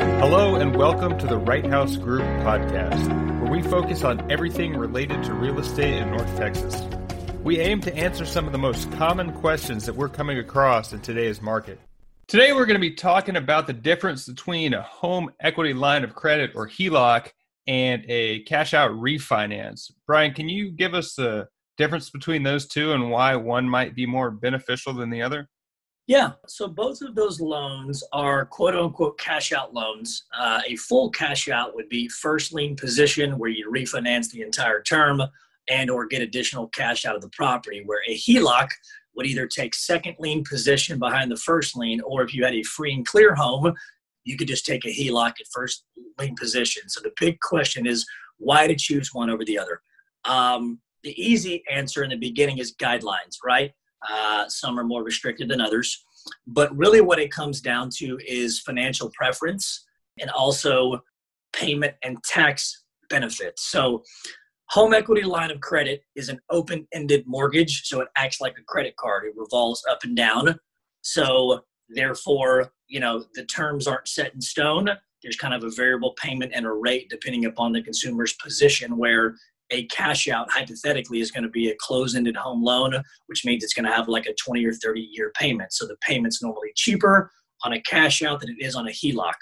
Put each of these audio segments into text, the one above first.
Hello, and welcome to the Right House Group podcast, where we focus on everything related to real estate in North Texas. We aim to answer some of the most common questions that we're coming across in today's market. Today, we're going to be talking about the difference between a home equity line of credit or HELOC and a cash out refinance. Brian, can you give us the difference between those two and why one might be more beneficial than the other? Yeah, so both of those loans are quote unquote cash out loans. Uh, a full cash out would be first lien position where you refinance the entire term and or get additional cash out of the property where a HELOC would either take second lien position behind the first lien or if you had a free and clear home, you could just take a HELOC at first lien position. So the big question is why to choose one over the other? Um, the easy answer in the beginning is guidelines, right? Uh, some are more restricted than others. But really, what it comes down to is financial preference and also payment and tax benefits. So, home equity line of credit is an open ended mortgage. So, it acts like a credit card, it revolves up and down. So, therefore, you know, the terms aren't set in stone. There's kind of a variable payment and a rate depending upon the consumer's position, where a cash out hypothetically is going to be a closed-ended home loan, which means it's going to have like a 20 or 30 year payment. So the payment's normally cheaper on a cash out than it is on a HELOC.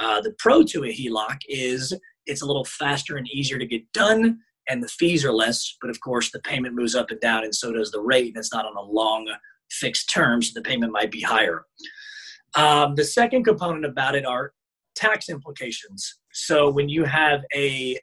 Uh, the pro to a HELOC is it's a little faster and easier to get done, and the fees are less. But of course, the payment moves up and down, and so does the rate. And it's not on a long fixed term, so the payment might be higher. Um, the second component about it are tax implications. So when you have a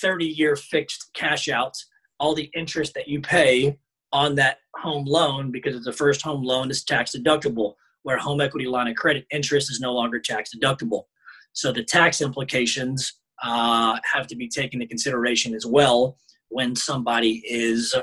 30 year fixed cash out, all the interest that you pay on that home loan because it's a first home loan is tax deductible, where home equity line of credit interest is no longer tax deductible. So the tax implications uh, have to be taken into consideration as well when somebody is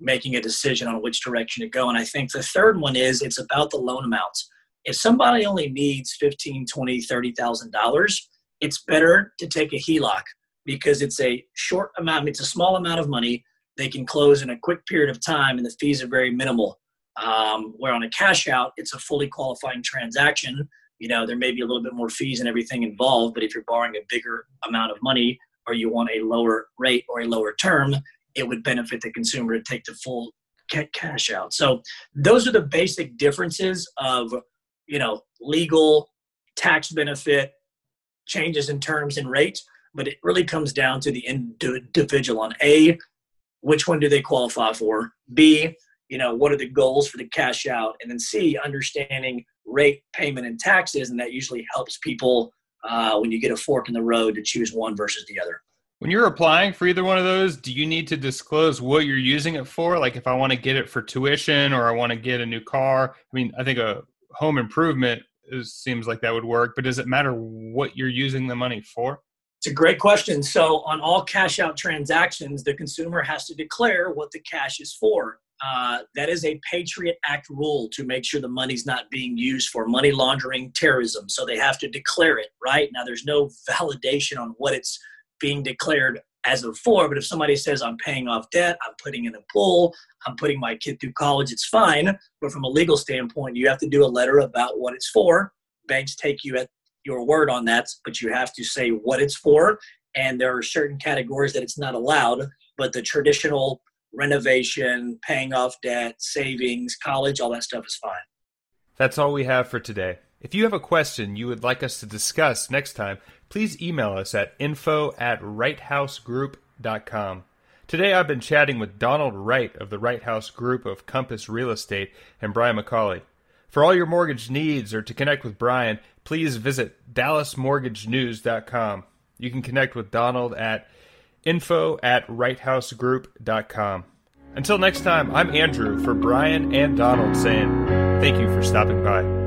making a decision on which direction to go. And I think the third one is it's about the loan amounts. If somebody only needs 15, 20, 30,000 dollars, it's better to take a HELOC because it's a short amount, it's a small amount of money. They can close in a quick period of time and the fees are very minimal. Um, where on a cash out, it's a fully qualifying transaction. You know, there may be a little bit more fees and everything involved, but if you're borrowing a bigger amount of money or you want a lower rate or a lower term, it would benefit the consumer to take the full cash out. So those are the basic differences of, you know, legal, tax benefit, changes in terms and rates but it really comes down to the individual on A, which one do they qualify for? B, you know, what are the goals for the cash out? And then C, understanding rate, payment, and taxes. And that usually helps people uh, when you get a fork in the road to choose one versus the other. When you're applying for either one of those, do you need to disclose what you're using it for? Like if I want to get it for tuition or I want to get a new car, I mean, I think a home improvement is, seems like that would work, but does it matter what you're using the money for? It's a great question. So, on all cash out transactions, the consumer has to declare what the cash is for. Uh, that is a Patriot Act rule to make sure the money's not being used for money laundering, terrorism. So, they have to declare it, right? Now, there's no validation on what it's being declared as of for, but if somebody says, I'm paying off debt, I'm putting in a pool, I'm putting my kid through college, it's fine. But from a legal standpoint, you have to do a letter about what it's for. Banks take you at your word on that, but you have to say what it's for. And there are certain categories that it's not allowed, but the traditional renovation, paying off debt, savings, college, all that stuff is fine. That's all we have for today. If you have a question you would like us to discuss next time, please email us at info at righthousegroup.com. Today I've been chatting with Donald Wright of the Wright House Group of Compass Real Estate and Brian McCauley. For all your mortgage needs or to connect with Brian, please visit dallasmortgagenews.com. You can connect with Donald at info at righthousegroup.com. Until next time, I'm Andrew for Brian and Donald saying thank you for stopping by.